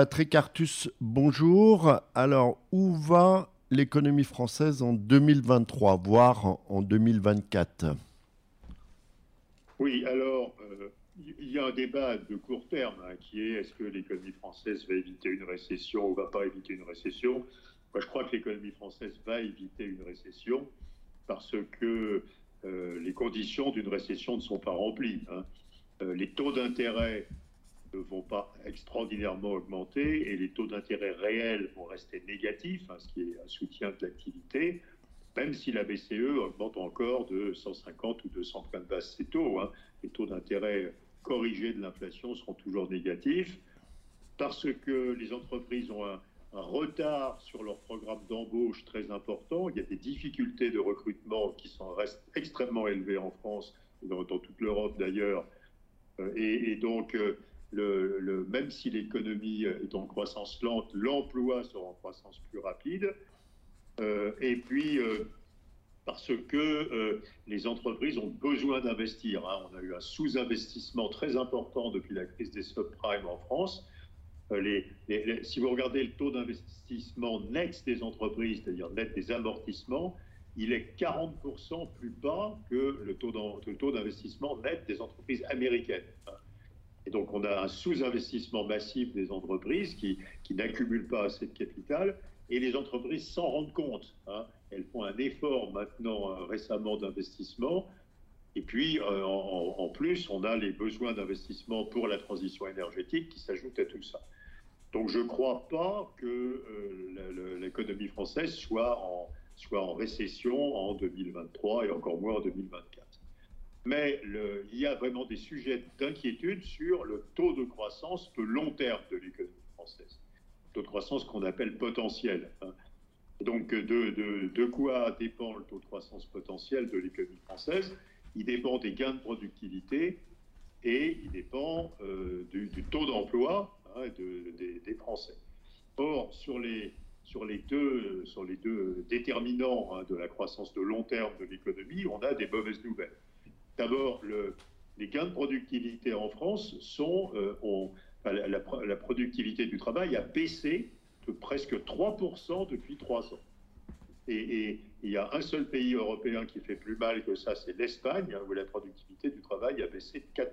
Patrick Artus, bonjour. Alors, où va l'économie française en 2023, voire en 2024 Oui, alors, euh, il y a un débat de court terme hein, qui est est-ce que l'économie française va éviter une récession ou va pas éviter une récession? Moi, je crois que l'économie française va éviter une récession parce que euh, les conditions d'une récession ne sont pas remplies. Hein. Euh, les taux d'intérêt ne vont pas extraordinairement augmenter et les taux d'intérêt réels vont rester négatifs, hein, ce qui est un soutien de l'activité, même si la BCE augmente encore de 150 ou 200 points de base ses taux. Les taux d'intérêt corrigés de l'inflation seront toujours négatifs parce que les entreprises ont un, retard sur leur programme d'embauche très important. Il y a des difficultés de recrutement qui sont, restent extrêmement élevées en France et dans, toute l'Europe d'ailleurs. Euh, et, donc, même si l'économie est en croissance lente, l'emploi sera en croissance plus rapide. Euh, et puis, euh, parce que euh, les entreprises ont besoin d'investir. Hein. On a eu un sous-investissement très important depuis la crise des subprimes en France. Si vous regardez le taux d'investissement net des entreprises, c'est-à-dire net des amortissements, il est 40% plus bas que le taux d'investissement net des entreprises américaines. Hein. Donc, on a un sous-investissement massif des entreprises qui, qui n'accumulent pas assez de capital et les entreprises s'en rendent compte. Hein. Elles font un effort maintenant euh, récemment d'investissement. Et puis, euh, en, plus, on a les besoins d'investissement pour la transition énergétique qui s'ajoutent à tout ça. Donc, je ne crois pas que euh, l'économie française soit en récession en 2023 et encore moins en 2024. Mais il y a vraiment des sujets d'inquiétude sur le taux de croissance de long terme de l'économie française. Taux de croissance qu'on appelle potentiel. Hein. Donc, de, quoi dépend le taux de croissance potentiel de l'économie française? Il dépend des gains de productivité et il dépend euh, du, taux d'emploi hein, des, Français. Or, sur les, sur les, deux, sur les deux déterminants hein, de la croissance de long terme de l'économie, on a des mauvaises nouvelles. D'abord, les gains de productivité en France sont, euh, la, productivité du travail a baissé de presque 3% depuis 3 ans. Et, il y a un seul pays européen qui fait plus mal que ça, c'est l'Espagne, hein, où la productivité du travail a baissé de 4%.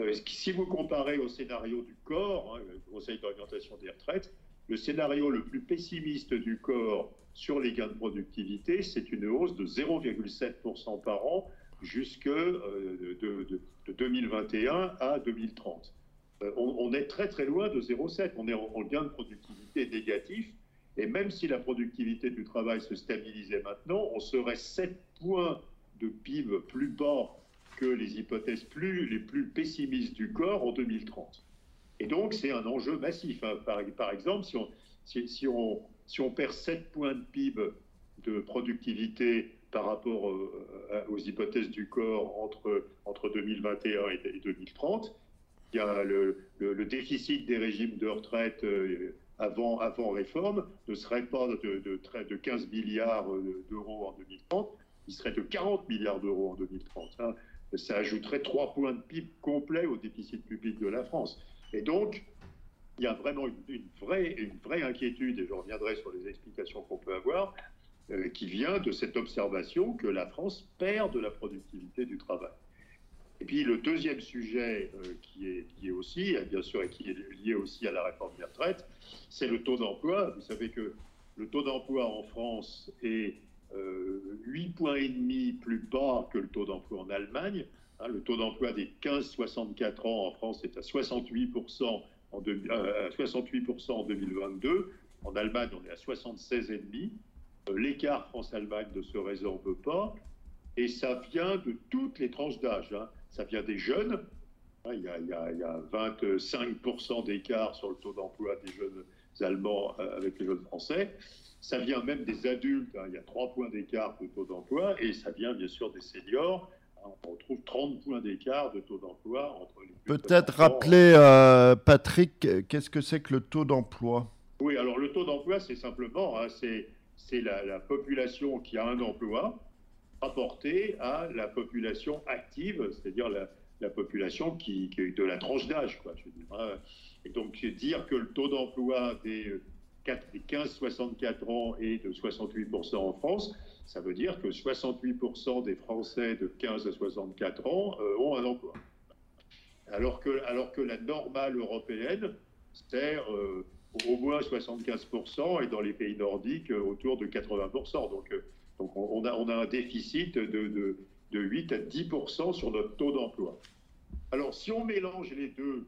Euh, si vous comparez au scénario du corps, hein, le Conseil d'orientation des retraites, le scénario le plus pessimiste du corps sur les gains de productivité, c'est une hausse de 0,7% par an jusque euh, de, 2021 à 2030. Euh, on, est très très loin de 0,7. On est en, gain de productivité négatif. Et même si la productivité du travail se stabilisait maintenant, on serait 7 points de PIB plus bas que les hypothèses les plus pessimistes du corps en 2030. Et donc, c'est un enjeu massif. Hein. Par, par, exemple, si on, si, on, si on perd 7 points de PIB de productivité par rapport euh, aux hypothèses du corps entre, entre 2021 et 2030. Il y a le, déficit des régimes de retraite euh, avant, avant réforme ne serait pas de, de, de 15 milliards euh, d'euros en 2030, il serait de 40 milliards d'euros en 2030. Hein. Ça ajouterait 3 points de PIB complet au déficit public de la France. Et donc, il y a vraiment une, une, vraie, une vraie inquiétude, et je reviendrai sur les explications qu'on peut avoir, euh, qui vient de cette observation que la France perd de la productivité du travail. Et puis le deuxième sujet euh, qui, est, aussi, bien sûr, et qui est lié aussi à la réforme des retraites, c'est le taux d'emploi. Vous savez que le taux d'emploi en France est euh, 8 points plus bas que le taux d'emploi en Allemagne. Hein, le taux d'emploi des 15-64 ans en France est à 68% en, 68 en 2022. En Allemagne, on est à 76,5%. Euh, l'écart France-Allemagne ne se résorbe pas, et ça vient de toutes les tranches d'âge. Hein. Ça vient des jeunes, hein, il, y a, il, y a, 25% d'écart sur le taux d'emploi des jeunes Allemands euh, avec les jeunes Français. Ça vient même des adultes, hein. il y a 3 points d'écart de taux d'emploi, et ça vient bien sûr des seniors. On trouve 30 points d'écart de taux d'emploi entre les Peut-être rappeler, euh, Patrick, qu'est-ce que c'est que le taux d'emploi? Oui, alors le taux d'emploi, c'est simplement, c'est c'est la, population qui a un emploi rapportée à la population active, c'est-à-dire la, population qui, de la tranche d'âge. Quoi, Et donc dire que le taux d'emploi des 15-64 ans est de 68% en France, ça veut dire que 68% des Français de 15 à 64 ans ont un emploi. Alors que, alors que la normale européenne, c'est au moins 75% et dans les pays nordiques autour de 80%. Donc, donc on, a, on a un déficit de, de, de 8 à 10% sur notre taux d'emploi. Alors si on mélange les deux,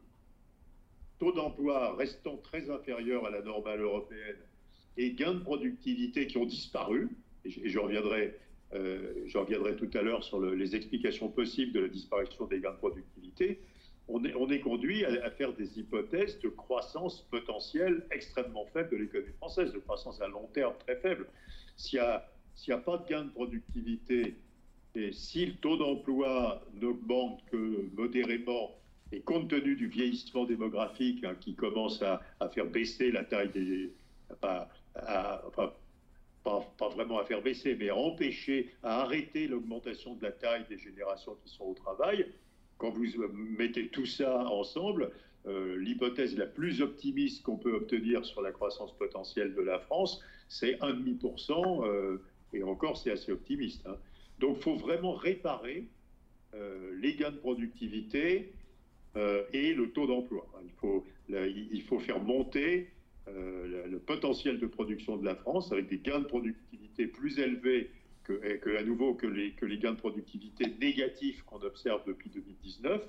taux d'emploi restant très inférieur à la normale européenne et gains de productivité qui ont disparu, et je, reviendrai, euh, je reviendrai tout à l'heure sur les explications possibles de la disparition des gains de productivité, on est, on est conduit à, faire des hypothèses de croissance potentielle extrêmement faible de l'économie française, de croissance à long terme très faible. S'il n'y a, pas de gains de productivité et si le taux d'emploi n'augmente que modérément, et compte tenu du vieillissement démographique hein, qui commence à, faire baisser la taille des... Pas, pas, vraiment à faire baisser, mais à empêcher, à arrêter l'augmentation de la taille des générations qui sont au travail, quand vous mettez tout ça ensemble, euh, l'hypothèse la plus optimiste qu'on peut obtenir sur la croissance potentielle de la France, c'est 1,5%, euh, et encore c'est assez optimiste. Hein. Donc il faut vraiment réparer euh, les gains de productivité euh, et le taux d'emploi. Il faut, il faut faire monter le potentiel de production de la France avec des gains de productivité plus élevés que, que à nouveau que les, gains de productivité négatifs qu'on observe depuis 2019.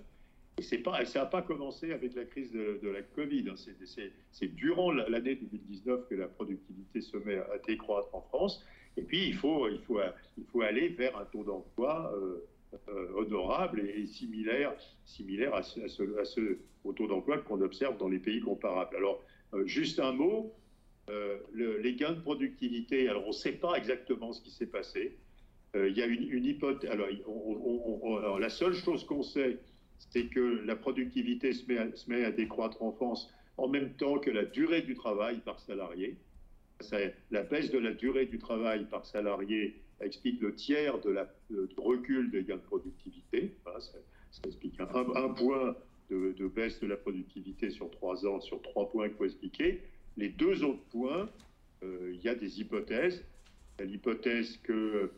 Et pas, ça n'a pas commencé avec la crise de, la Covid. Hein. C'est durant l'année 2019 que la productivité se met à décroître en France. Et puis, il faut, il faut, il faut aller vers un taux d'emploi euh, euh, honorable et, similaire, similaire à ce, au taux d'emploi qu'on observe dans les pays comparables. Alors, euh, juste un mot, les gains de productivité, alors on ne sait pas exactement ce qui s'est passé. il y a une, hypothèse. Alors, la seule chose qu'on sait, c'est que la productivité se met, à décroître en France en même temps que la durée du travail par salarié la baisse de la durée du travail par salarié explique le tiers de la recul des gains de productivité. ça, explique un, point de, baisse de la productivité sur trois ans, sur trois points qu'il faut expliquer. Les deux autres points, euh, il y a des hypothèses. Il y a l'hypothèse que,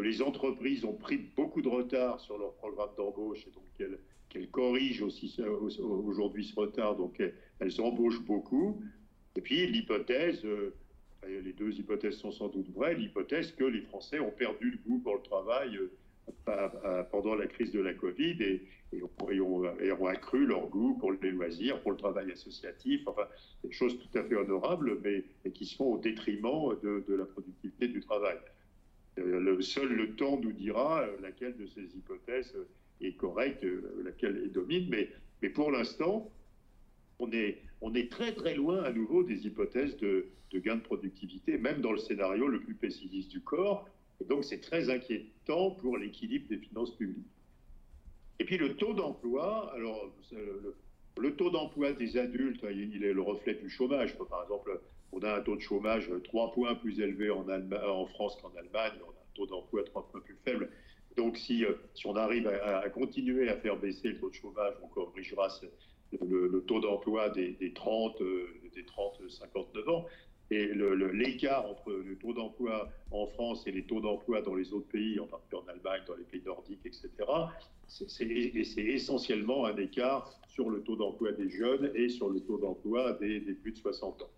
les entreprises ont pris beaucoup de retard sur leur programme d'embauche et donc qu'elles corrigent aussi aujourd'hui ce retard, donc elles, embauchent beaucoup. Et puis l'hypothèse, euh, les deux hypothèses sont sans doute vraies. L'hypothèse que les Français ont perdu le goût pour le travail euh, pendant la crise de la Covid et, ont, accru leur goût pour les loisirs, pour le travail associatif, enfin, des choses tout à fait honorables, mais qui se font au détriment de, la productivité du travail. Euh, seul le temps nous dira euh, laquelle de ces hypothèses est correcte, laquelle est domine, mais, pour l'instant, on est, très très loin à nouveau des hypothèses de, gains de productivité, même dans le scénario le plus pessimiste du corps. Et donc c'est très inquiétant pour l'équilibre des finances publiques. Et puis le taux d'emploi, alors le, taux d'emploi des adultes, il est le reflet du chômage. Par exemple, on a un taux de chômage trois points plus élevé en, France qu'en Allemagne, on a un taux d'emploi trois points plus faible. Donc si, euh, si on arrive à, continuer à faire baisser le taux de chômage, on corrigera le, taux d'emploi des, des 30, des 30, 59 ans. Et l'écart entre le taux d'emploi en France et les taux d'emploi dans les autres pays, en particulier en Allemagne, dans les pays nordiques, etc., c'est essentiellement un écart sur le taux d'emploi des jeunes et sur le taux d'emploi des, plus de 60 ans.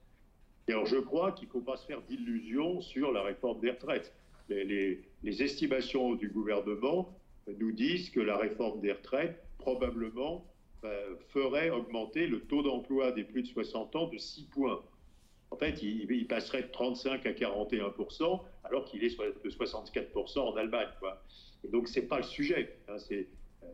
Et alors je crois qu'il ne faut pas se faire d'illusions sur la réforme des retraites. Les, les, estimations du gouvernement nous disent que la réforme des retraites, probablement, euh, ferait augmenter le taux d'emploi des plus de 60 ans de 6 points en fait, il, passerait de 35 à 41% alors qu'il est de 64% en Allemagne. Et donc, c'est pas le sujet. Hein,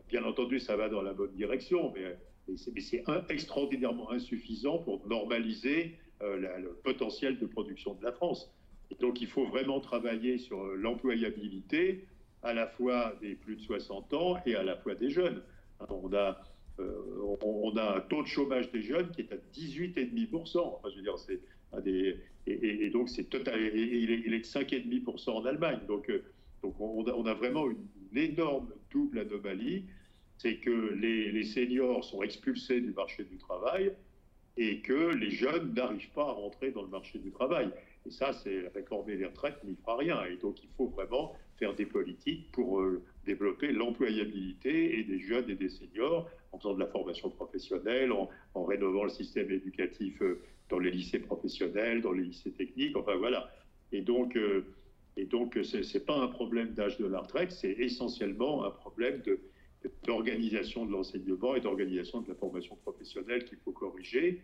bien entendu, ça va dans la bonne direction, mais, c'est, extraordinairement insuffisant pour normaliser euh, le potentiel de production de la France. Et donc, il faut vraiment travailler sur l'employabilité à la fois des plus de 60 ans et à la fois des jeunes. On a, euh, on a un taux de chômage des jeunes qui est à 18,5%. Enfin, je veux dire, c'est et, donc, c'est total. il, est, de 5,5% en Allemagne. Donc, euh, donc on, a, vraiment une, énorme double anomalie. C'est que les, seniors sont expulsés du marché du travail et que les jeunes n'arrivent pas à rentrer dans le marché du travail. Et ça, c'est réformer les retraites n'y fera rien. Et donc, il faut vraiment faire des politiques pour euh, développer l'employabilité et des jeunes et des seniors en faisant de la formation professionnelle, en, rénovant le système éducatif euh, dans les lycées professionnels, dans les lycées techniques, enfin voilà. Et donc, euh, et donc ce n'est pas un problème d'âge de la retraite, c'est essentiellement un problème d'organisation de, l'enseignement et d'organisation de la formation professionnelle qu'il faut corriger.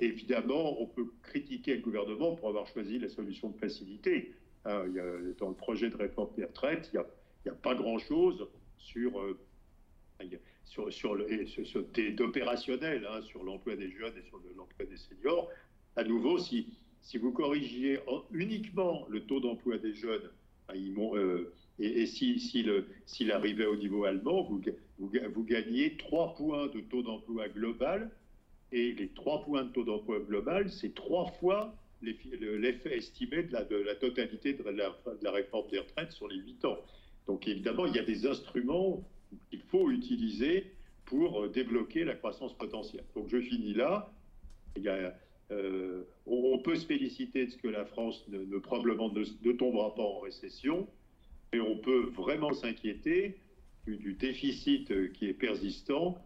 Évidemment, on peut critiquer le gouvernement pour avoir choisi la solution de facilité. Hein, dans le projet de réforme des retraites, il n'y a, pas grand-chose sur, euh, sur, sur, le, d'opérationnel hein, sur l'emploi des jeunes et sur l'emploi des seniors. À nouveau, si, si vous corrigiez uniquement le taux d'emploi des jeunes, hein, euh, et, si, s'il arrivait au niveau allemand, vous, vous, gagnez 3 points de taux d'emploi global, et les 3 points de taux d'emploi global, c'est trois fois l'effet estimé de la, de la totalité de la, de la, réforme des retraites sur les 8 ans. Donc évidemment, il y a des instruments qu'il faut utiliser pour euh, débloquer la croissance potentielle. Donc je finis là. Euh, on, peut se féliciter de ce que la France ne, probablement ne, tombera pas en récession, mais on peut vraiment s'inquiéter du, déficit euh, qui est persistant,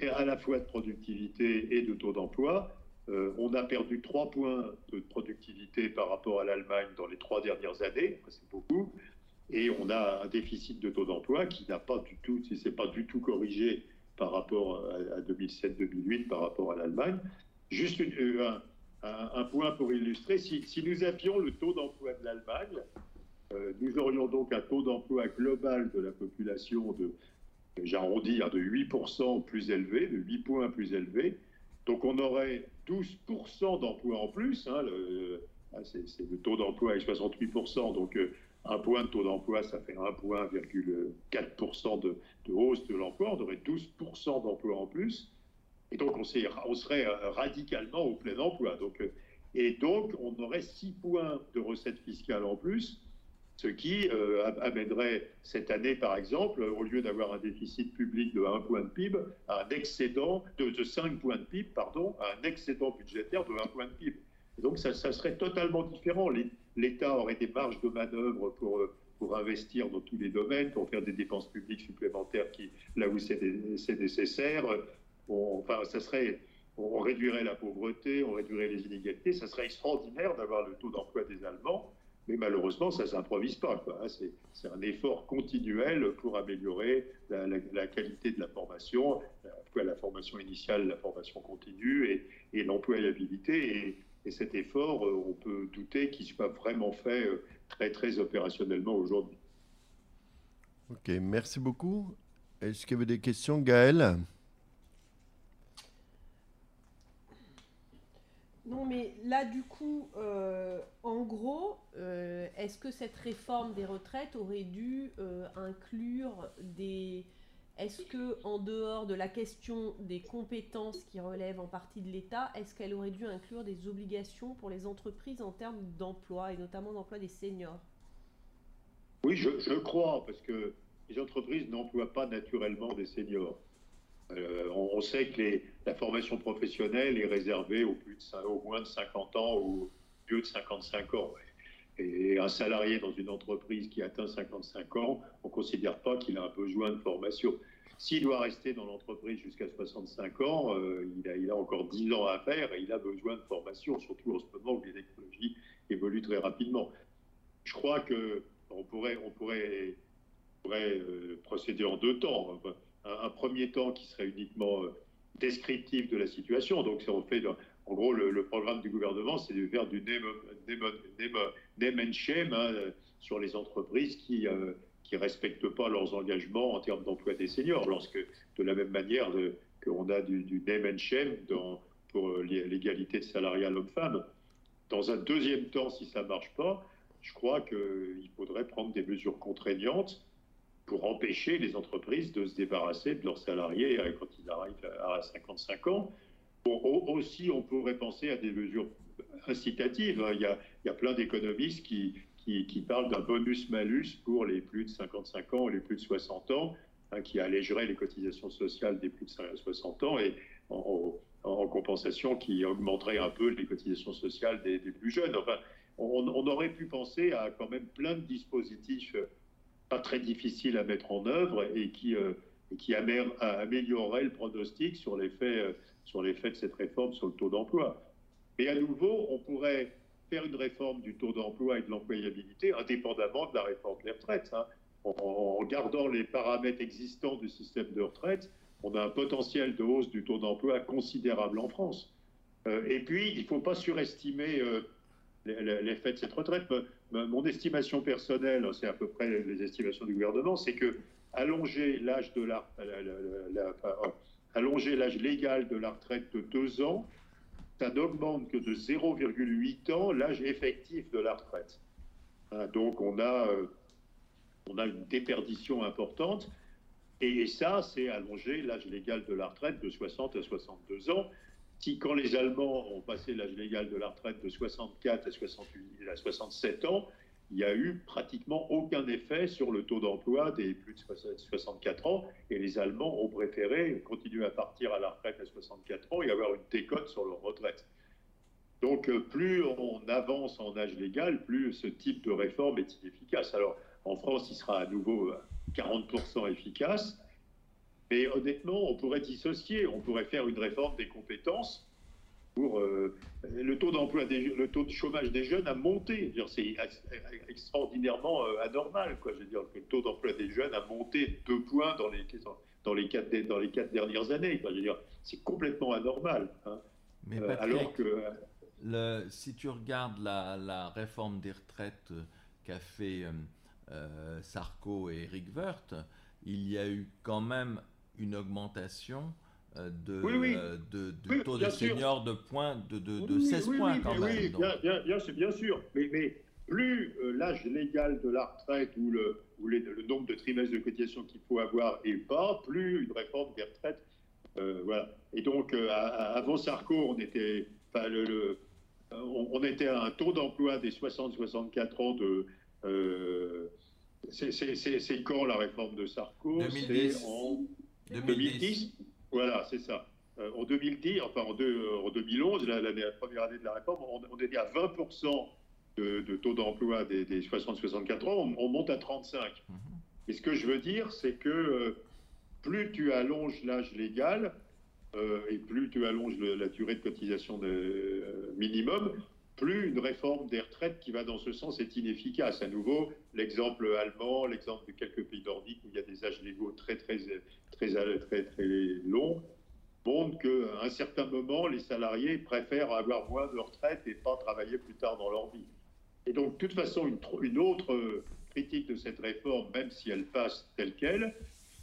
et à la fois de productivité et de taux d'emploi, on a perdu 3 points de productivité par rapport à l'Allemagne dans les trois dernières années, c'est beaucoup, et on a un déficit de taux d'emploi qui n'a pas du tout, si c'est pas du tout corrigé par rapport à, 2007-2008 par rapport à l'Allemagne. Juste euh, un, point pour illustrer, si, nous avions le taux d'emploi de l'Allemagne, euh, nous aurions donc un taux d'emploi global de la population de, j'arrondis, de 8% plus élevé, de 8 points plus élevé, donc on aurait 12% d'emplois en plus. Hein, ah, c'est le taux d'emploi est 68%. Donc euh, un point de taux d'emploi, ça fait 1,4% de, de hausse de l'emploi. On aurait 12% d'emplois en plus. Et donc on, serait euh, radicalement au plein emploi. Donc, euh, et donc on aurait 6 points de recettes fiscales en plus ce qui euh, amènerait cette année, par exemple, au lieu d'avoir un déficit public de 1 point de PIB, un excédent de, 5 points de PIB, pardon, un excédent budgétaire de 1 point de PIB. Donc ça, serait totalement différent. L'État aurait des marges de manœuvre pour, pour investir dans tous les domaines, pour faire des dépenses publiques supplémentaires là où c'est nécessaire. enfin, ça serait, on réduirait la pauvreté, on réduirait les inégalités. Ça serait extraordinaire d'avoir le taux d'emploi des Allemands mais malheureusement, ça ne s'improvise pas. Hein. C'est un effort continuel pour améliorer la, qualité de la formation, la formation initiale, la formation continue et, et l'employabilité. Et, cet effort, euh, on peut douter qu'il soit vraiment fait euh, très, très opérationnellement aujourd'hui. Ok, merci beaucoup. Est-ce qu'il y avait des questions, Gaël Non, mais là, du coup, euh, en gros, euh, est-ce que cette réforme des retraites aurait dû euh, inclure des... Est-ce que, en dehors de la question des compétences qui relèvent en partie de l'État, est-ce qu'elle aurait dû inclure des obligations pour les entreprises en termes d'emploi, et notamment d'emploi des seniors? Oui, je, crois, parce que les entreprises n'emploient pas naturellement des seniors. Euh, on, sait que la formation professionnelle est réservée aux, plus de, moins de 50 ans ou plus de 55 ans. Et un salarié dans une entreprise qui atteint 55 ans, on ne considère pas qu'il a un besoin de formation. S'il doit rester dans l'entreprise jusqu'à 65 ans, euh, il, a, encore 10 ans à faire et il a besoin de formation, surtout en ce moment où les technologies évoluent très rapidement. Je crois qu'on pourrait, euh, procéder en deux temps un, premier temps qui serait uniquement euh, descriptif de la situation. Donc, on fait, en gros, le, programme du gouvernement, c'est de faire du name, and shame hein, sur les entreprises qui ne euh, respectent pas leurs engagements en termes d'emploi des seniors. Lorsque, de la même manière qu'on a du, du, name and shame pour euh, l'égalité salariale homme-femme. Dans un deuxième temps, si ça ne marche pas, je crois qu'il faudrait prendre des mesures contraignantes pour empêcher les entreprises de se débarrasser de leurs salariés euh, quand ils arrivent à 55 ans. Aussi, on pourrait penser à des mesures incitatives. Il y a, plein d'économistes qui, parlent d'un bonus-malus pour les plus de 55 ans ou les plus de 60 ans, hein, qui allégerait les cotisations sociales des plus de 60 ans. Et en compensation qui augmenterait un peu les cotisations sociales des, plus jeunes. Enfin, on, aurait pu penser à quand même plein de dispositifs pas très difficiles à mettre en œuvre et qui, qui amélioreraient le pronostic sur l'effet sur l'effet de cette réforme sur le taux d'emploi. Et à nouveau, on pourrait faire une réforme du taux d'emploi et de l'employabilité indépendamment de la réforme des retraites. Hein. En, gardant les paramètres existants du système de retraite, on a un potentiel de hausse du taux d'emploi considérable en France. Euh, et puis, il ne faut pas surestimer euh, l'effet de cette retraite. Mon estimation personnelle, c'est à peu près les estimations du gouvernement, c'est que allonger l'âge de la, allonger l'âge légal de la retraite de deux ans, ça n'augmente que de 0,8 ans l'âge effectif de la retraite. Hein, donc on a, euh, on a une déperdition importante. Et ça, c'est allonger l'âge légal de la retraite de 60 à 62 ans. Si quand les Allemands ont passé l'âge légal de la retraite de 64 à, 68, à 67 ans, il n'y a eu pratiquement aucun effet sur le taux d'emploi des plus de 64 ans. Et les Allemands ont préféré continuer à partir à la retraite à 64 ans et avoir une décote sur leur retraite. Donc, euh, plus on avance en âge légal, plus ce type de réforme est inefficace. Alors, en France, il sera à nouveau 40% efficace. Mais honnêtement, on pourrait dissocier. On pourrait faire une réforme des compétences pour euh, le taux d'emploi, le taux de chômage des jeunes a monté. C'est extraordinairement euh, anormal. Quoi. Je veux dire que le taux d'emploi des jeunes a monté deux points dans les, dans les, quatre, dans les quatre dernières années. Quoi. Je veux dire, c'est complètement anormal. Hein. Mais euh, alors que le, si tu regardes la, la réforme des retraites qu'a fait Sarko et Eric Woerth, il y a eu quand même une augmentation euh, de, euh, de, taux de seniors de, points, de, de, 16 points quand même. Oui, bien, bien, bien, sûr. Mais, mais plus euh, l'âge légal de la retraite ou, le, ou le nombre de trimestres de cotisation qu'il faut avoir est bas, plus une réforme des retraites. voilà. Et donc, avant Sarko, on était, le, on, était à un taux d'emploi des 60-64 ans de. c'est quand la réforme de Sarko? C'est en 2010. Voilà, c'est ça. Euh, en 2010, enfin en, 2011, la, la, première année de la réforme, on, était à 20% de, taux d'emploi des, 60-64 ans, on, monte à 35. Mhm. Et ce que je veux dire, c'est que euh, plus tu allonges l'âge légal, euh, et plus tu allonges la durée de cotisation de, minimum, plus une réforme des retraites qui va dans ce sens est inefficace. À nouveau, l'exemple allemand, l'exemple de quelques pays nordiques où il y a des âges légaux très très très très très, longs montrent qu'à un certain moment, les salariés préfèrent avoir moins de retraite et pas travailler plus tard dans leur vie. Et donc, de toute façon, une, une autre critique de cette réforme, même si elle passe telle qu'elle,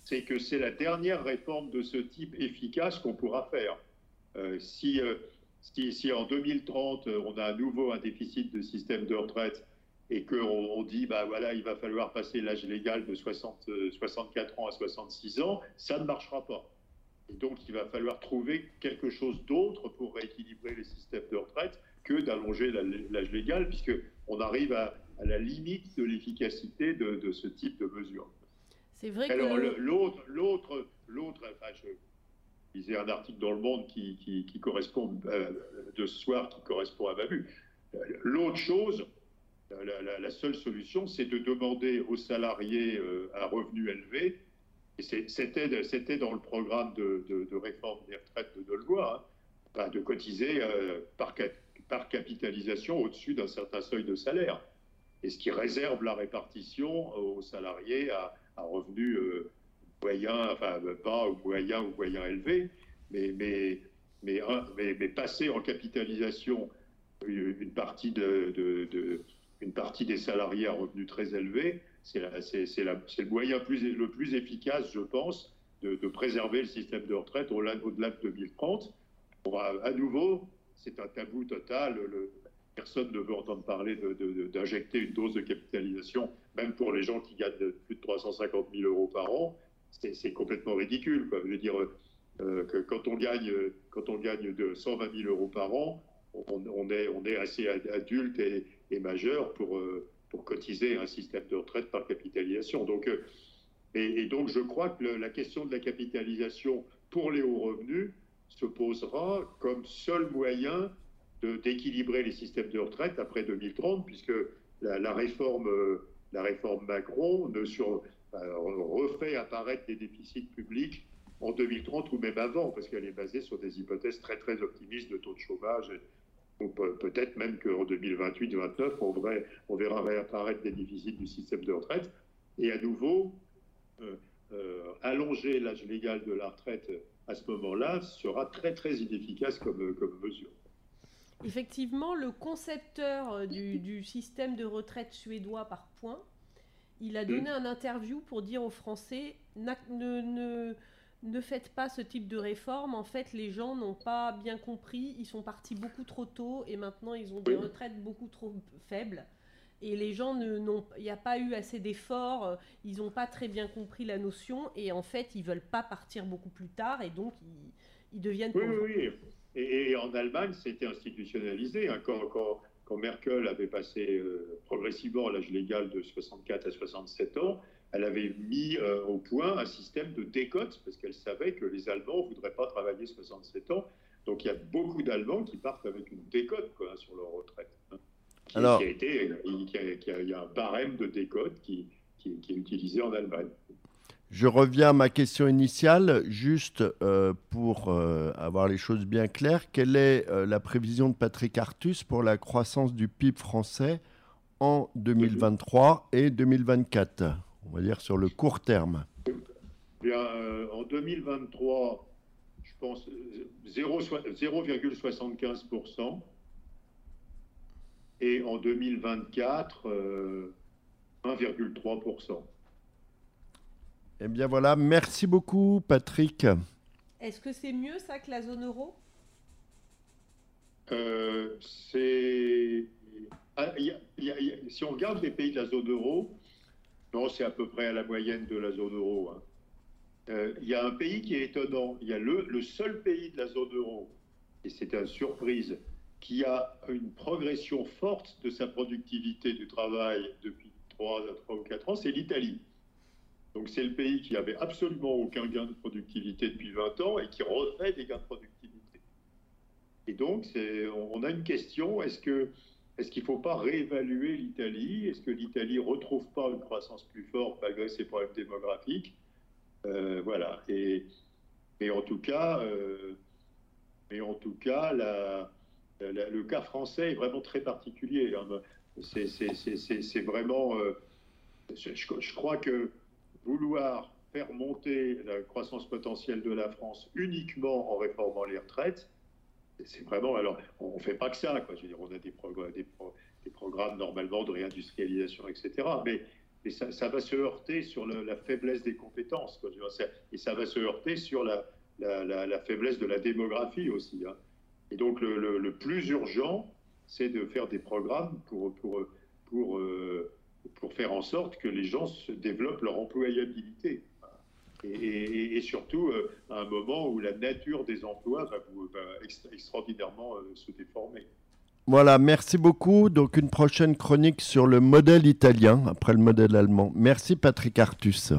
c'est que c'est la dernière réforme de ce type efficace qu'on pourra faire. Euh, si euh, si, en 2030, euh, on a à nouveau un déficit de système de retraite et qu'on on dit, bah voilà, il va falloir passer l'âge légal de 60, 64 euh, ans à 66 ans, ça ne marchera pas. Et donc, il va falloir trouver quelque chose d'autre pour rééquilibrer les systèmes de retraite que d'allonger l'âge légal, puisqu'on arrive à, la limite de l'efficacité de, ce type de mesure. C'est vrai Alors, l'autre, l'autre, l'autre, enfin, lisais un article dans Le Monde qui, correspond, euh, de ce soir, qui correspond à ma vue. L'autre chose, la, seule solution, c'est de demander aux salariés euh, un revenu élevé. Et c'était dans le programme de, réforme des retraites de Delevoye, hein, de cotiser euh, par, capitalisation au-dessus d'un certain seuil de salaire. Et ce qui réserve la répartition aux salariés à, à revenus moyen, enfin pas ou moyen ou moyen élevé, mais, mais, mais, passer en capitalisation une partie, de, de, une partie des salariés à revenus très élevés, c'est le moyen le plus efficace, je pense, de, préserver le système de retraite au-delà de 2030. à, nouveau, c'est un tabou total. Personne ne veut entendre parler d'injecter une dose de capitalisation, même pour les gens qui gagnent plus de 350 000 euros par an c'est complètement ridicule. Quoi. Veux dire euh, que quand on gagne, quand on gagne de 120 000 euros par an, on, est, on est assez adulte et, majeur pour, euh, pour cotiser un système de retraite par capitalisation. Donc, euh, et, donc, je crois que la question de la capitalisation pour les hauts revenus, se posera comme seul moyen d'équilibrer les systèmes de retraite après 2030, puisque la, réforme, la réforme Macron ne sur, refait apparaître des déficits publics en 2030 ou même avant, parce qu'elle est basée sur des hypothèses très très optimistes de taux de chômage. Peut-être même qu'en 2028-2029, on, verra réapparaître des déficits du système de retraite. Et à nouveau, euh, euh, allonger l'âge légal de la retraite à ce moment-là sera très très inefficace comme, mesure. Effectivement, le concepteur euh, du, système de retraite suédois par points, il a donné mmh. un interview pour dire aux Français ne, ne, ne faites pas ce type de réforme. En fait, les gens n'ont pas bien compris. Ils sont partis beaucoup trop tôt et maintenant ils ont des retraites beaucoup trop faibles. Et les gens, n'ont, il n'y a pas eu assez d'efforts, ils n'ont pas très bien compris la notion et en fait, ils veulent pas partir beaucoup plus tard et donc ils, deviennent oui, Oui, oui. Et, en Allemagne, c'était institutionnalisé. Hein. Quand, quand, quand, Merkel avait passé euh, progressivement l'âge légal de 64 à 67 ans, elle avait mis euh, au point un système de décote parce qu'elle savait que les Allemands ne voudraient pas travailler 67 ans. Donc il y a beaucoup d'Allemands qui partent avec une décote quoi, sur leur retraite. Hein. Alors, il, y a un barème de décote qui, qui, est utilisé en Allemagne. Je reviens à ma question initiale, juste euh, pour euh, avoir les choses bien claires. Quelle est la prévision de Patrick Artus pour la croissance du PIB français en 2023 et 2024 on va dire sur le court terme euh, En 2023, je pense 0,75%. Et en 2024, 1,3%. Eh bien voilà, merci beaucoup Patrick. Est-ce que c'est mieux ça que la zone euro? Euh, C'est... Ah, si on regarde les pays de la zone euro, non, c'est à peu près à la moyenne de la zone euro. Hein. Euh, il y a un pays qui est étonnant. Il y a le, seul pays de la zone euro, et c'est une surprise, qui a une progression forte de sa productivité du travail depuis 3, 3 ou 4 ans, c'est l'Italie. Donc c'est le pays qui avait absolument aucun gain de productivité depuis 20 ans et qui refait des gains de productivité. Et donc on a une question, est-ce que est-ce qu'il ne faut pas réévaluer l'Italie? Est-ce que l'Italie ne retrouve pas une croissance plus forte malgré ses problèmes démographiques? Euh, Voilà. Et, en tout cas, euh, en tout cas le cas français est vraiment très particulier. Hein. C'est vraiment. Euh, je, je, crois que vouloir faire monter la croissance potentielle de la France uniquement en réformant les retraites, c'est vraiment. Alors, on ne fait pas que ça, quoi. Je veux dire, on a des, des, programmes normalement de réindustrialisation, etc. Mais, ça, va se heurter sur la faiblesse des compétences, quoi. et ça va se heurter sur la, la, faiblesse de la démographie aussi. Hein. Et donc, le, plus urgent, c'est de faire des programmes pour, pour, pour, euh, pour faire en sorte que les gens développent leur employabilité et, surtout euh, à un moment où la nature des emplois va, extraordinairement euh, se déformer. Voilà, merci beaucoup. Donc une prochaine chronique sur le modèle italien après le modèle allemand. Merci Patrick Artus.